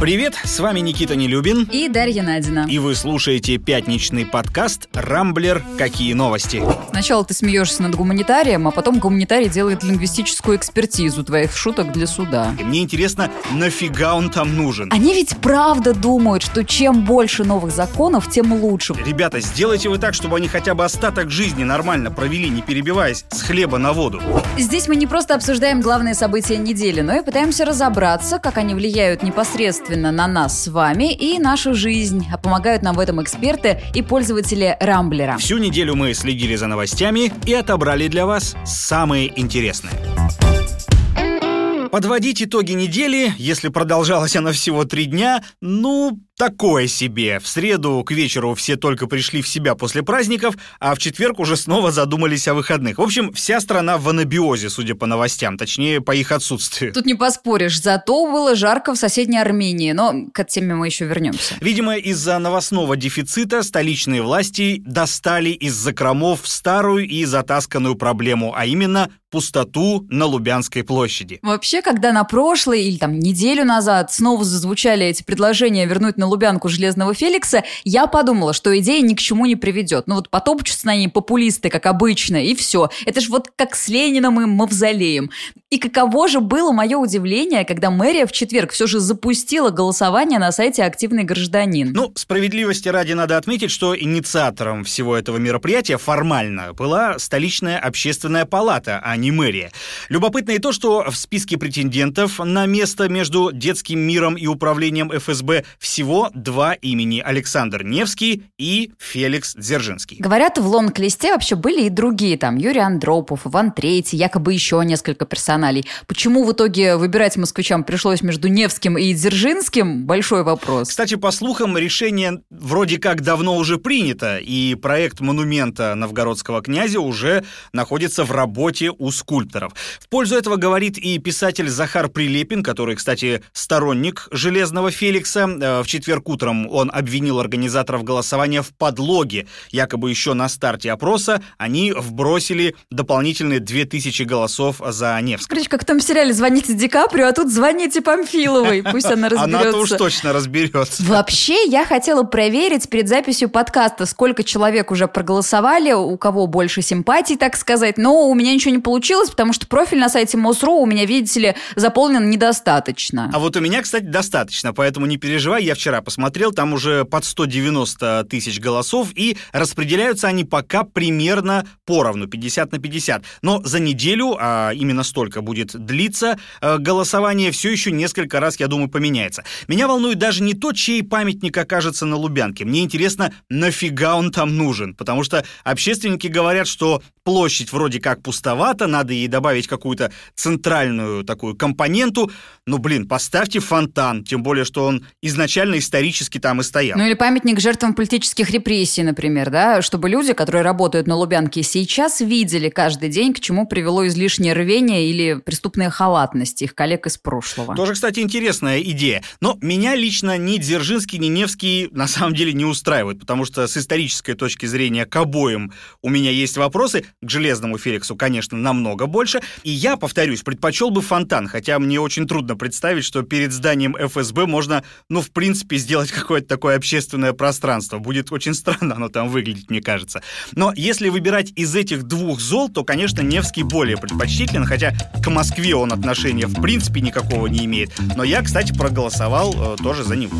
Привет, с вами Никита Нелюбин. И Дарья Надина. И вы слушаете пятничный подкаст «Рамблер. Какие новости?». Сначала ты смеешься над гуманитарием, а потом гуманитарий делает лингвистическую экспертизу твоих шуток для суда. И мне интересно, нафига он там нужен? Они ведь правда думают, что чем больше новых законов, тем лучше. Ребята, сделайте вы так, чтобы они хотя бы остаток жизни нормально провели, не перебиваясь с хлеба на воду. Здесь мы не просто обсуждаем главные события недели, но и пытаемся разобраться, как они влияют непосредственно непосредственно на нас с вами и нашу жизнь. А помогают нам в этом эксперты и пользователи Рамблера. Всю неделю мы следили за новостями и отобрали для вас самые интересные. Подводить итоги недели, если продолжалась она всего три дня, ну, такое себе. В среду к вечеру все только пришли в себя после праздников, а в четверг уже снова задумались о выходных. В общем, вся страна в анабиозе, судя по новостям, точнее, по их отсутствию. Тут не поспоришь, зато было жарко в соседней Армении, но к этой теме мы еще вернемся. Видимо, из-за новостного дефицита столичные власти достали из закромов старую и затасканную проблему, а именно пустоту на Лубянской площади. Вообще, когда на прошлой или там неделю назад снова зазвучали эти предложения вернуть на Лубянку Железного Феликса, я подумала, что идея ни к чему не приведет. Ну вот потопчутся на ней популисты, как обычно, и все. Это же вот как с Лениным и Мавзолеем. И каково же было мое удивление, когда мэрия в четверг все же запустила голосование на сайте «Активный гражданин». Ну, справедливости ради надо отметить, что инициатором всего этого мероприятия формально была столичная общественная палата, а не мэрия. Любопытно и то, что в списке претендентов на место между детским миром и управлением ФСБ всего два имени – Александр Невский и Феликс Дзержинский. Говорят, в лонг-листе вообще были и другие, там Юрий Андропов, Иван Третий, якобы еще несколько персоналей. Почему в итоге выбирать москвичам пришлось между Невским и Дзержинским – большой вопрос. Кстати, по слухам, решение вроде как давно уже принято, и проект монумента новгородского князя уже находится в работе у скульпторов. В пользу этого говорит и писатель Захар Прилепин, который, кстати, сторонник Железного Феликса. Э, в четверг утром он обвинил организаторов голосования в подлоге. Якобы еще на старте опроса они вбросили дополнительные 2000 голосов за Невск. Короче, как в том сериале «Звоните Ди Каприо», а тут звоните Памфиловой. Пусть она разберется. Она-то уж точно разберется. Вообще, я хотела проверить перед записью подкаста, сколько человек уже проголосовали, у кого больше симпатий, так сказать. Но у меня ничего не получилось, потому что профиль на сайте МОСРУ у меня, видите ли, заполнен недостаточно. А вот у меня, кстати, достаточно, поэтому не переживай, я вчера посмотрел, там уже под 190 тысяч голосов, и распределяются они пока примерно поровну, 50 на 50. Но за неделю, а именно столько будет длиться, э, голосование все еще несколько раз, я думаю, поменяется. Меня волнует даже не то, чей памятник окажется на Лубянке. Мне интересно, нафига он там нужен, потому что общественники говорят, что площадь вроде как пустовата, надо ей добавить какую-то центральную такую компоненту. Ну, блин, поставьте фонтан, тем более, что он изначально исторически там и стоял. Ну или памятник жертвам политических репрессий, например, да, чтобы люди, которые работают на Лубянке сейчас, видели каждый день, к чему привело излишнее рвение или преступная халатность их коллег из прошлого. Тоже, кстати, интересная идея. Но меня лично ни Дзержинский, ни Невский на самом деле не устраивают, потому что с исторической точки зрения к обоим у меня есть вопросы, к Железному Феликсу, конечно, намного больше, и я, повторюсь, предпочел бы фонтан, хотя мне очень трудно представить, что перед зданием ФСБ можно, ну, в принципе, сделать какое-то такое общественное пространство. Будет очень странно оно там выглядеть, мне кажется. Но если выбирать из этих двух зол, то, конечно, Невский более предпочтителен, хотя к Москве он отношения в принципе никакого не имеет. Но я, кстати, проголосовал э, тоже за него.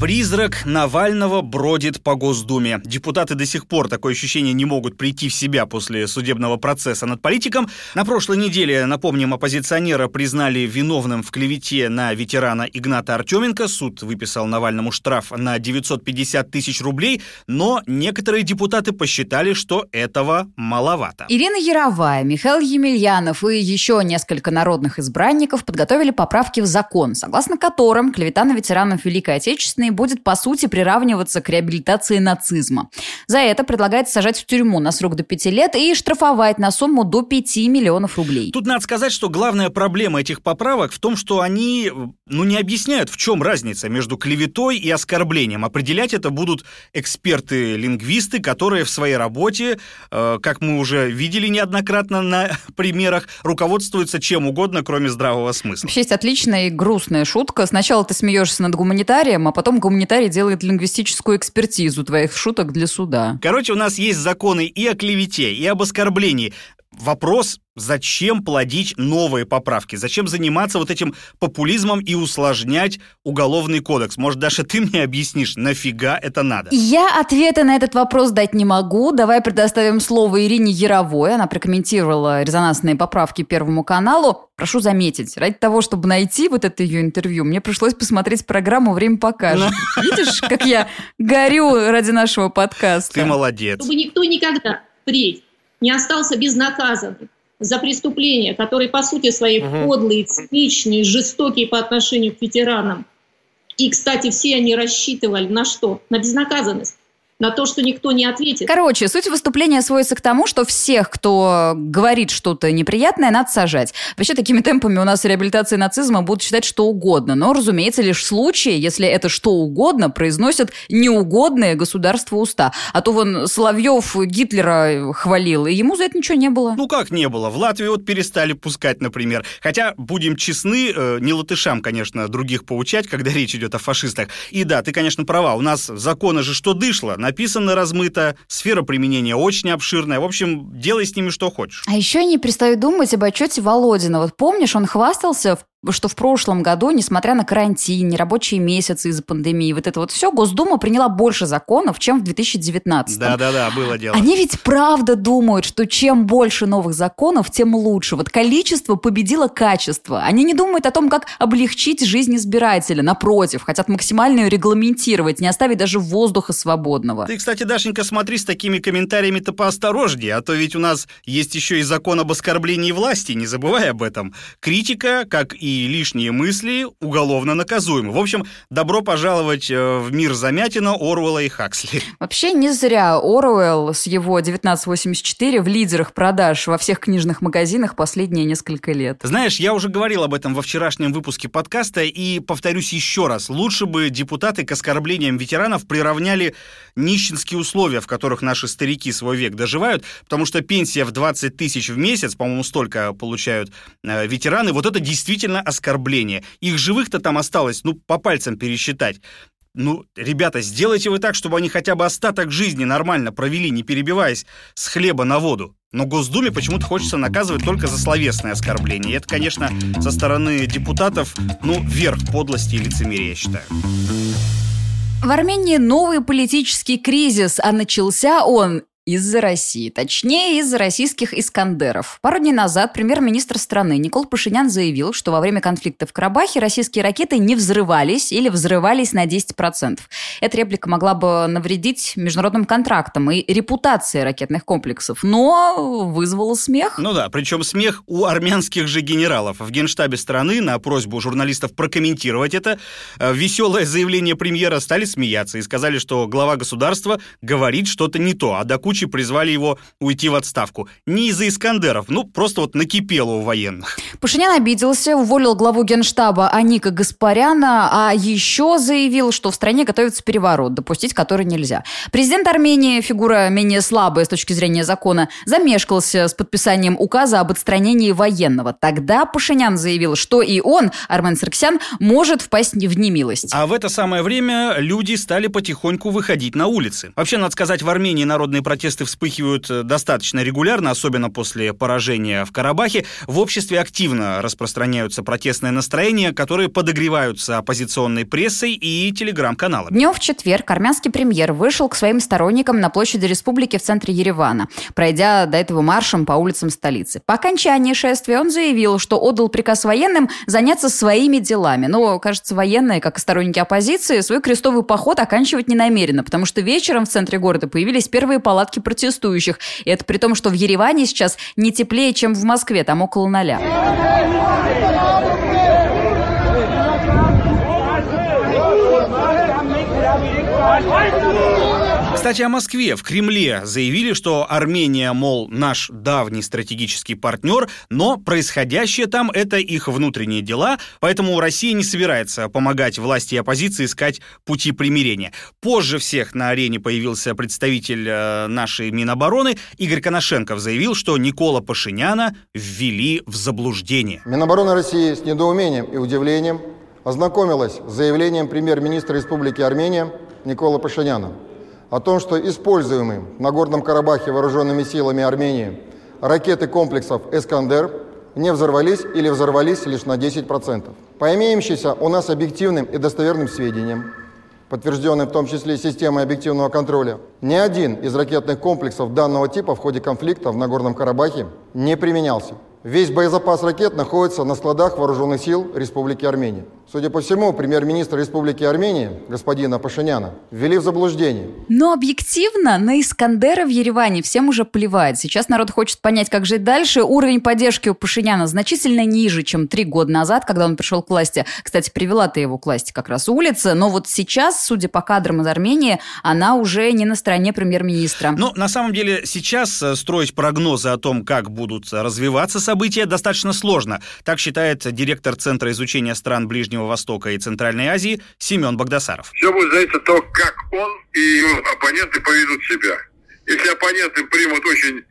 Призрак Навального бродит по Госдуме. Депутаты до сих пор такое ощущение не могут прийти в себя после судебного процесса над политиком. На прошлой неделе, напомним, оппозиционера признали виновным в клевете на ветерана Игната Артеменко. Суд выписал Навальному штраф на 950 тысяч рублей, но некоторые депутаты посчитали, что этого маловато. Ирина Яровая, Михаил Емельянов и еще несколько народных избранников подготовили поправки в закон, согласно которым клевета на ветеранов Великой Отечественной наказаниями будет, по сути, приравниваться к реабилитации нацизма. За это предлагается сажать в тюрьму на срок до пяти лет и штрафовать на сумму до 5 миллионов рублей. Тут надо сказать, что главная проблема этих поправок в том, что они ну, не объясняют, в чем разница между клеветой и оскорблением. Определять это будут эксперты-лингвисты, которые в своей работе, э, как мы уже видели неоднократно на примерах, руководствуются чем угодно, кроме здравого смысла. Вообще есть отличная и грустная шутка. Сначала ты смеешься над гуманитарием, а потом гуманитарий делает лингвистическую экспертизу твоих шуток для суда. Короче, у нас есть законы и о клевете, и об оскорблении. Вопрос, зачем плодить новые поправки? Зачем заниматься вот этим популизмом и усложнять уголовный кодекс? Может, даже ты мне объяснишь, нафига это надо? Я ответа на этот вопрос дать не могу. Давай предоставим слово Ирине Яровой. Она прокомментировала резонансные поправки Первому каналу. Прошу заметить, ради того, чтобы найти вот это ее интервью, мне пришлось посмотреть программу «Время покажет». Видишь, как я горю ради нашего подкаста? Ты молодец. Чтобы никто никогда впредь не остался безнаказанным за преступления, которые по сути своей угу. подлые, циничные, жестокие по отношению к ветеранам. И, кстати, все они рассчитывали на что? На безнаказанность на то, что никто не ответит. Короче, суть выступления сводится к тому, что всех, кто говорит что-то неприятное, надо сажать. Вообще, такими темпами у нас реабилитации нацизма будут считать что угодно. Но, разумеется, лишь в случае, если это что угодно произносят неугодные государству уста. А то вон Соловьев Гитлера хвалил, и ему за это ничего не было. Ну как не было? В Латвии вот перестали пускать, например. Хотя, будем честны, э, не латышам, конечно, других поучать, когда речь идет о фашистах. И да, ты, конечно, права. У нас законы же что дышло написано размыто, сфера применения очень обширная. В общем, делай с ними что хочешь. А еще не перестаю думать об отчете Володина. Вот помнишь, он хвастался в что в прошлом году, несмотря на карантин, нерабочие месяцы из-за пандемии, вот это вот все, Госдума приняла больше законов, чем в 2019. Да-да-да, было дело. Они ведь правда думают, что чем больше новых законов, тем лучше. Вот количество победило качество. Они не думают о том, как облегчить жизнь избирателя. Напротив, хотят максимально ее регламентировать, не оставить даже воздуха свободного. Ты, кстати, Дашенька, смотри с такими комментариями-то поосторожнее, а то ведь у нас есть еще и закон об оскорблении власти, не забывай об этом. Критика, как и и лишние мысли уголовно наказуемы. В общем, добро пожаловать э, в мир Замятина, Оруэлла и Хаксли. Вообще не зря Оруэлл с его 1984 в лидерах продаж во всех книжных магазинах последние несколько лет. Знаешь, я уже говорил об этом во вчерашнем выпуске подкаста и повторюсь еще раз. Лучше бы депутаты к оскорблениям ветеранов приравняли нищенские условия, в которых наши старики свой век доживают, потому что пенсия в 20 тысяч в месяц, по-моему, столько получают э, ветераны, вот это действительно оскорбление. Их живых-то там осталось, ну, по пальцам пересчитать. Ну, ребята, сделайте вы так, чтобы они хотя бы остаток жизни нормально провели, не перебиваясь с хлеба на воду. Но Госдуме почему-то хочется наказывать только за словесное оскорбление. И это, конечно, со стороны депутатов, ну, верх подлости и лицемерия, я считаю. В Армении новый политический кризис, а начался он из-за России, точнее, из-за российских «Искандеров». Пару дней назад премьер-министр страны Никол Пашинян заявил, что во время конфликта в Карабахе российские ракеты не взрывались или взрывались на 10%. Эта реплика могла бы навредить международным контрактам и репутации ракетных комплексов, но вызвала смех. Ну да, причем смех у армянских же генералов. В генштабе страны на просьбу журналистов прокомментировать это э, веселое заявление премьера стали смеяться и сказали, что глава государства говорит что-то не то, а до кучи призвали его уйти в отставку. Не из-за Искандеров, ну, просто вот накипело у военных. Пашинян обиделся, уволил главу генштаба Аника Гаспаряна, а еще заявил, что в стране готовится переворот, допустить который нельзя. Президент Армении, фигура менее слабая с точки зрения закона, замешкался с подписанием указа об отстранении военного. Тогда Пашинян заявил, что и он, Армен Сарксян, может впасть в немилость. А в это самое время люди стали потихоньку выходить на улицы. Вообще, надо сказать, в Армении народные протесты протесты вспыхивают э, достаточно регулярно, особенно после поражения в Карабахе. В обществе активно распространяются протестные настроения, которые подогреваются оппозиционной прессой и телеграм-каналами. Днем в четверг армянский премьер вышел к своим сторонникам на площади республики в центре Еревана, пройдя до этого маршем по улицам столицы. По окончании шествия он заявил, что отдал приказ военным заняться своими делами. Но, кажется, военные, как и сторонники оппозиции, свой крестовый поход оканчивать не намерены, потому что вечером в центре города появились первые палатки палатки протестующих. И это при том, что в Ереване сейчас не теплее, чем в Москве, там около ноля. Fight! Кстати, о Москве. В Кремле заявили, что Армения, мол, наш давний стратегический партнер, но происходящее там — это их внутренние дела, поэтому Россия не собирается помогать власти и оппозиции искать пути примирения. Позже всех на арене появился представитель э, нашей Минобороны. Игорь Коношенков заявил, что Никола Пашиняна ввели в заблуждение. Минобороны России с недоумением и удивлением ознакомилась с заявлением премьер-министра Республики Армения Никола Пашиняна о том, что используемые на Горном Карабахе вооруженными силами Армении ракеты комплексов «Эскандер» не взорвались или взорвались лишь на 10%. По имеющимся у нас объективным и достоверным сведениям, подтвержденным в том числе системой объективного контроля, ни один из ракетных комплексов данного типа в ходе конфликта в Нагорном Карабахе не применялся. Весь боезапас ракет находится на складах вооруженных сил Республики Армения. Судя по всему, премьер-министр Республики Армения, господина Пашиняна, ввели в заблуждение. Но объективно на Искандера в Ереване всем уже плевать. Сейчас народ хочет понять, как жить дальше. Уровень поддержки у Пашиняна значительно ниже, чем три года назад, когда он пришел к власти. Кстати, привела-то его к власти как раз улица. Но вот сейчас, судя по кадрам из Армении, она уже не на стороне премьер-министра. Но на самом деле сейчас э, строить прогнозы о том, как будут развиваться события, достаточно сложно. Так считает директор Центра изучения стран Ближнего Ближнего Востока и Центральной Азии Семен Богдасаров. Все будет зависеть от того, как он и его оппоненты поведут себя. Если оппоненты примут очень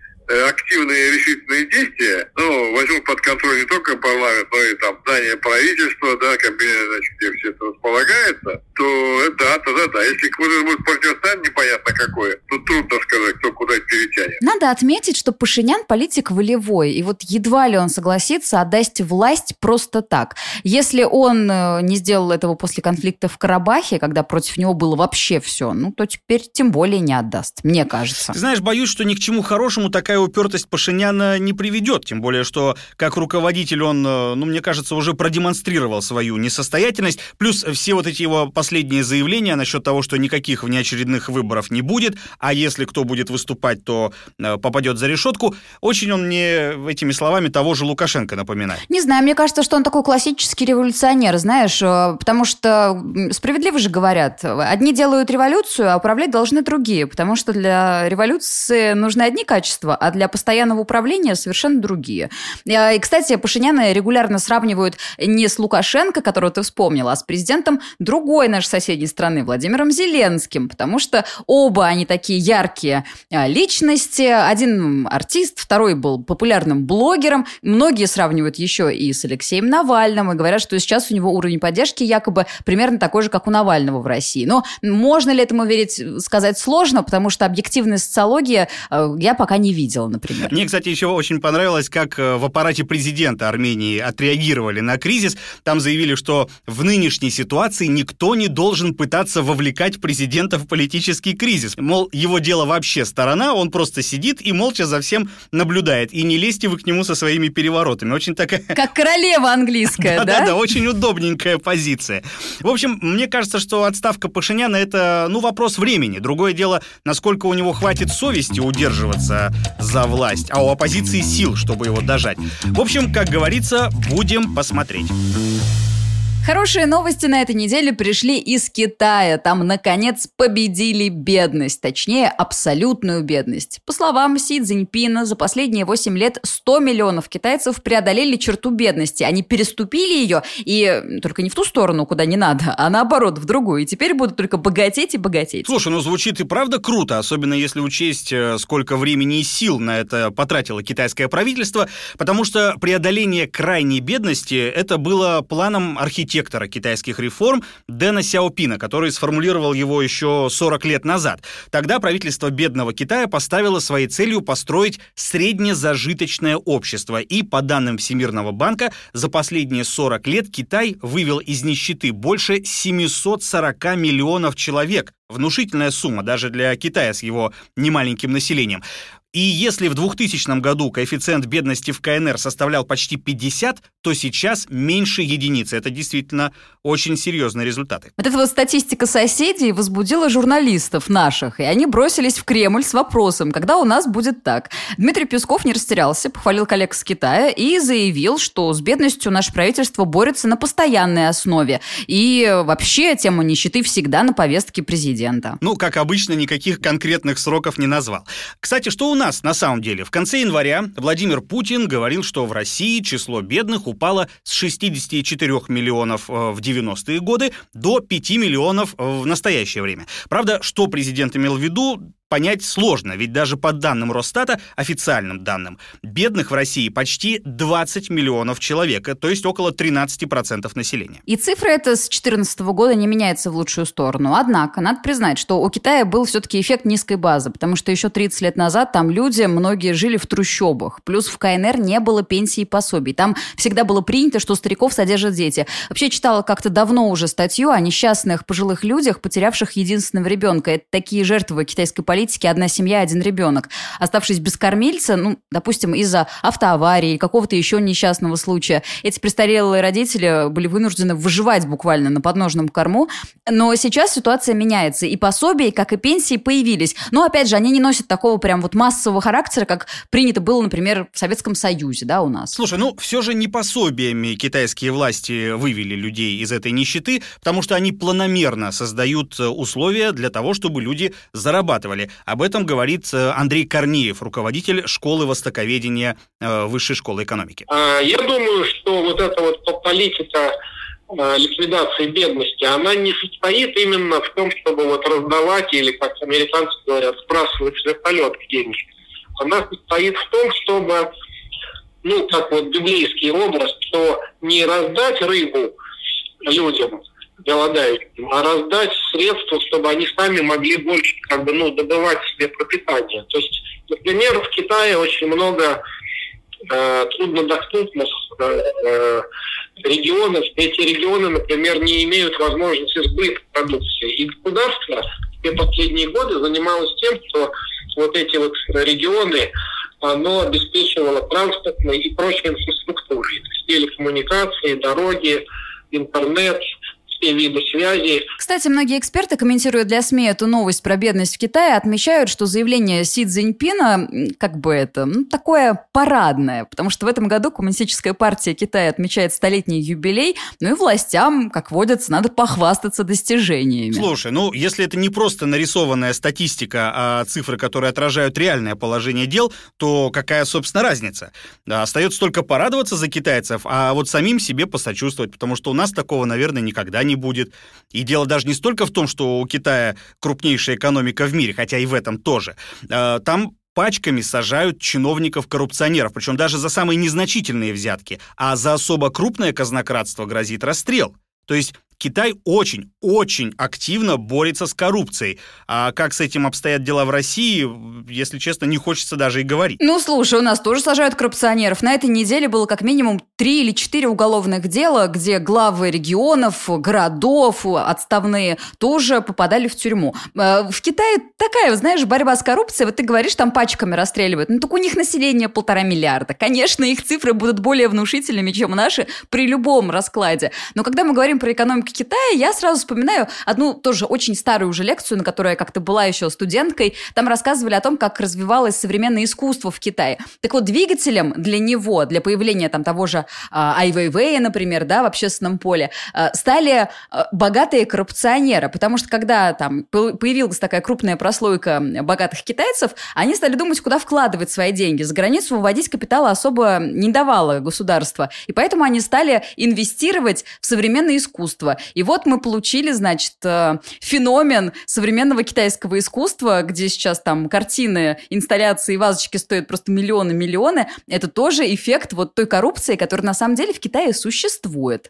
активные решительные действия, ну, возьмут под контроль не только парламент, но и там здание правительства, да, кабинет, значит, где все это располагается, то да, тогда да. Если какое-то будет противостояние непонятно какое, то трудно сказать, кто куда перетянет. Надо отметить, что Пашинян политик волевой, и вот едва ли он согласится отдать власть просто так. Если он э, не сделал этого после конфликта в Карабахе, когда против него было вообще все, ну, то теперь тем более не отдаст, мне кажется. Ты знаешь, боюсь, что ни к чему хорошему такая такая упертость Пашиняна не приведет, тем более, что как руководитель он, э, ну, мне кажется, уже продемонстрировал свою несостоятельность, плюс все вот эти его последние заявления насчет того, что никаких внеочередных выборов не будет, а если кто будет выступать, то э, попадет за решетку, очень он мне этими словами того же Лукашенко напоминает. Не знаю, мне кажется, что он такой классический революционер, знаешь, э, потому что справедливо же говорят, одни делают революцию, а управлять должны другие, потому что для революции нужны одни качества, а для постоянного управления совершенно другие. А, и, кстати, Пашиняна регулярно сравнивают не с Лукашенко, которого ты вспомнила, а с президентом другой нашей соседней страны, Владимиром Зеленским, потому что оба они такие яркие а, личности. Один артист, второй был популярным блогером. Многие сравнивают еще и с Алексеем Навальным и говорят, что сейчас у него уровень поддержки якобы примерно такой же, как у Навального в России. Но можно ли этому верить, сказать сложно, потому что объективная социология а, я пока не видела видела, например. Мне, кстати, еще очень понравилось, как э, в аппарате президента Армении отреагировали на кризис. Там заявили, что в нынешней ситуации никто не должен пытаться вовлекать президента в политический кризис. Мол, его дело вообще сторона, он просто сидит и молча за всем наблюдает. И не лезьте вы к нему со своими переворотами. Очень такая... Как королева английская, да? Да-да-да, очень удобненькая позиция. В общем, мне кажется, что отставка Пашиняна — это, ну, вопрос времени. Другое дело, насколько у него хватит совести удерживаться за власть, а у оппозиции сил, чтобы его дожать. В общем, как говорится, будем посмотреть. Хорошие новости на этой неделе пришли из Китая. Там, наконец, победили бедность, точнее, абсолютную бедность. По словам Си Цзиньпина, за последние 8 лет 100 миллионов китайцев преодолели черту бедности. Они переступили ее, и только не в ту сторону, куда не надо, а наоборот, в другую. И теперь будут только богатеть и богатеть. Слушай, ну звучит и правда круто, особенно если учесть, э, сколько времени и сил на это потратило китайское правительство, потому что преодоление крайней бедности – это было планом архитектора архитектора китайских реформ Дэна Сяопина, который сформулировал его еще 40 лет назад. Тогда правительство бедного Китая поставило своей целью построить среднезажиточное общество. И, по данным Всемирного банка, за последние 40 лет Китай вывел из нищеты больше 740 миллионов человек. Внушительная сумма даже для Китая с его немаленьким населением. И если в 2000 году коэффициент бедности в КНР составлял почти 50, то сейчас меньше единицы. Это действительно очень серьезные результаты. Вот эта вот статистика соседей возбудила журналистов наших, и они бросились в Кремль с вопросом, когда у нас будет так. Дмитрий Песков не растерялся, похвалил коллег с Китая и заявил, что с бедностью наше правительство борется на постоянной основе. И вообще тема нищеты всегда на повестке президента. Ну, как обычно, никаких конкретных сроков не назвал. Кстати, что у нас на самом деле? В конце января Владимир Путин говорил, что в России число бедных упало с 64 миллионов э, в 90-е годы до 5 миллионов в настоящее время. Правда, что президент имел в виду, понять сложно, ведь даже по данным Росстата, официальным данным, бедных в России почти 20 миллионов человек, то есть около 13% населения. И цифра эта с 2014 года не меняется в лучшую сторону. Однако, надо признать, что у Китая был все-таки эффект низкой базы, потому что еще 30 лет назад там люди, многие жили в трущобах. Плюс в КНР не было пенсий и пособий. Там всегда было принято, что стариков содержат дети. Вообще читала как-то давно уже статью о несчастных пожилых людях, потерявших единственного ребенка. Это такие жертвы китайской политики политики одна семья, один ребенок. Оставшись без кормильца, ну, допустим, из-за автоаварии, какого-то еще несчастного случая, эти престарелые родители были вынуждены выживать буквально на подножном корму. Но сейчас ситуация меняется, и пособия, как и пенсии, появились. Но, опять же, они не носят такого прям вот массового характера, как принято было, например, в Советском Союзе, да, у нас. Слушай, ну, все же не пособиями китайские власти вывели людей из этой нищеты, потому что они планомерно создают условия для того, чтобы люди зарабатывали. Об этом говорит э, Андрей Корнеев, руководитель школы востоковедения э, Высшей школы экономики. А, я думаю, что вот эта вот политика э, ликвидации бедности, она не состоит именно в том, чтобы вот раздавать или, как американцы говорят, сбрасывать с вертолетов деньги. Она состоит в том, чтобы, ну, как вот библейский образ, что не раздать рыбу людям, голодающим, а раздать средства, чтобы они сами могли больше как бы, ну, добывать себе пропитание. То есть, например, в Китае очень много э, труднодоступных э, э, регионов. Эти регионы, например, не имеют возможности сбыта продукции. И государство в последние годы занималось тем, что вот эти вот регионы оно обеспечивало транспортной и прочей инфраструктурой. Телекоммуникации, дороги, интернет, все виды связи. Кстати, многие эксперты, комментируя для СМИ эту новость про бедность в Китае, отмечают, что заявление Си Цзиньпина, как бы это, ну, такое парадное, потому что в этом году Коммунистическая партия Китая отмечает столетний юбилей, ну и властям, как водится, надо похвастаться достижениями. Слушай, ну, если это не просто нарисованная статистика, а цифры, которые отражают реальное положение дел, то какая, собственно, разница? Да, остается только порадоваться за китайцев, а вот самим себе посочувствовать, потому что у нас такого, наверное, никогда не не будет. И дело даже не столько в том, что у Китая крупнейшая экономика в мире, хотя и в этом тоже. А, там пачками сажают чиновников-коррупционеров, причем даже за самые незначительные взятки, а за особо крупное казнократство грозит расстрел. То есть Китай очень, очень активно борется с коррупцией. А как с этим обстоят дела в России, если честно, не хочется даже и говорить. Ну, слушай, у нас тоже сажают коррупционеров. На этой неделе было как минимум три или четыре уголовных дела, где главы регионов, городов, отставные тоже попадали в тюрьму. Э, в Китае такая, знаешь, борьба с коррупцией. Вот ты говоришь, там пачками расстреливают. Ну, так у них население полтора миллиарда. Конечно, их цифры будут более внушительными, чем наши при любом раскладе. Но когда мы говорим про экономику экономики Китая, я сразу вспоминаю одну тоже очень старую уже лекцию, на которой я как-то была еще студенткой. Там рассказывали о том, как развивалось современное искусство в Китае. Так вот, двигателем для него, для появления там того же а, Ай Вейвея, например, да, в общественном поле, а, стали а, богатые коррупционеры. Потому что когда там появилась такая крупная прослойка богатых китайцев, они стали думать, куда вкладывать свои деньги. За границу выводить капитал особо не давало государство. И поэтому они стали инвестировать в современное искусство. И вот мы получили, значит, э, феномен современного китайского искусства, где сейчас там картины, инсталляции, вазочки стоят просто миллионы-миллионы. Это тоже эффект вот той коррупции, которая на самом деле в Китае существует.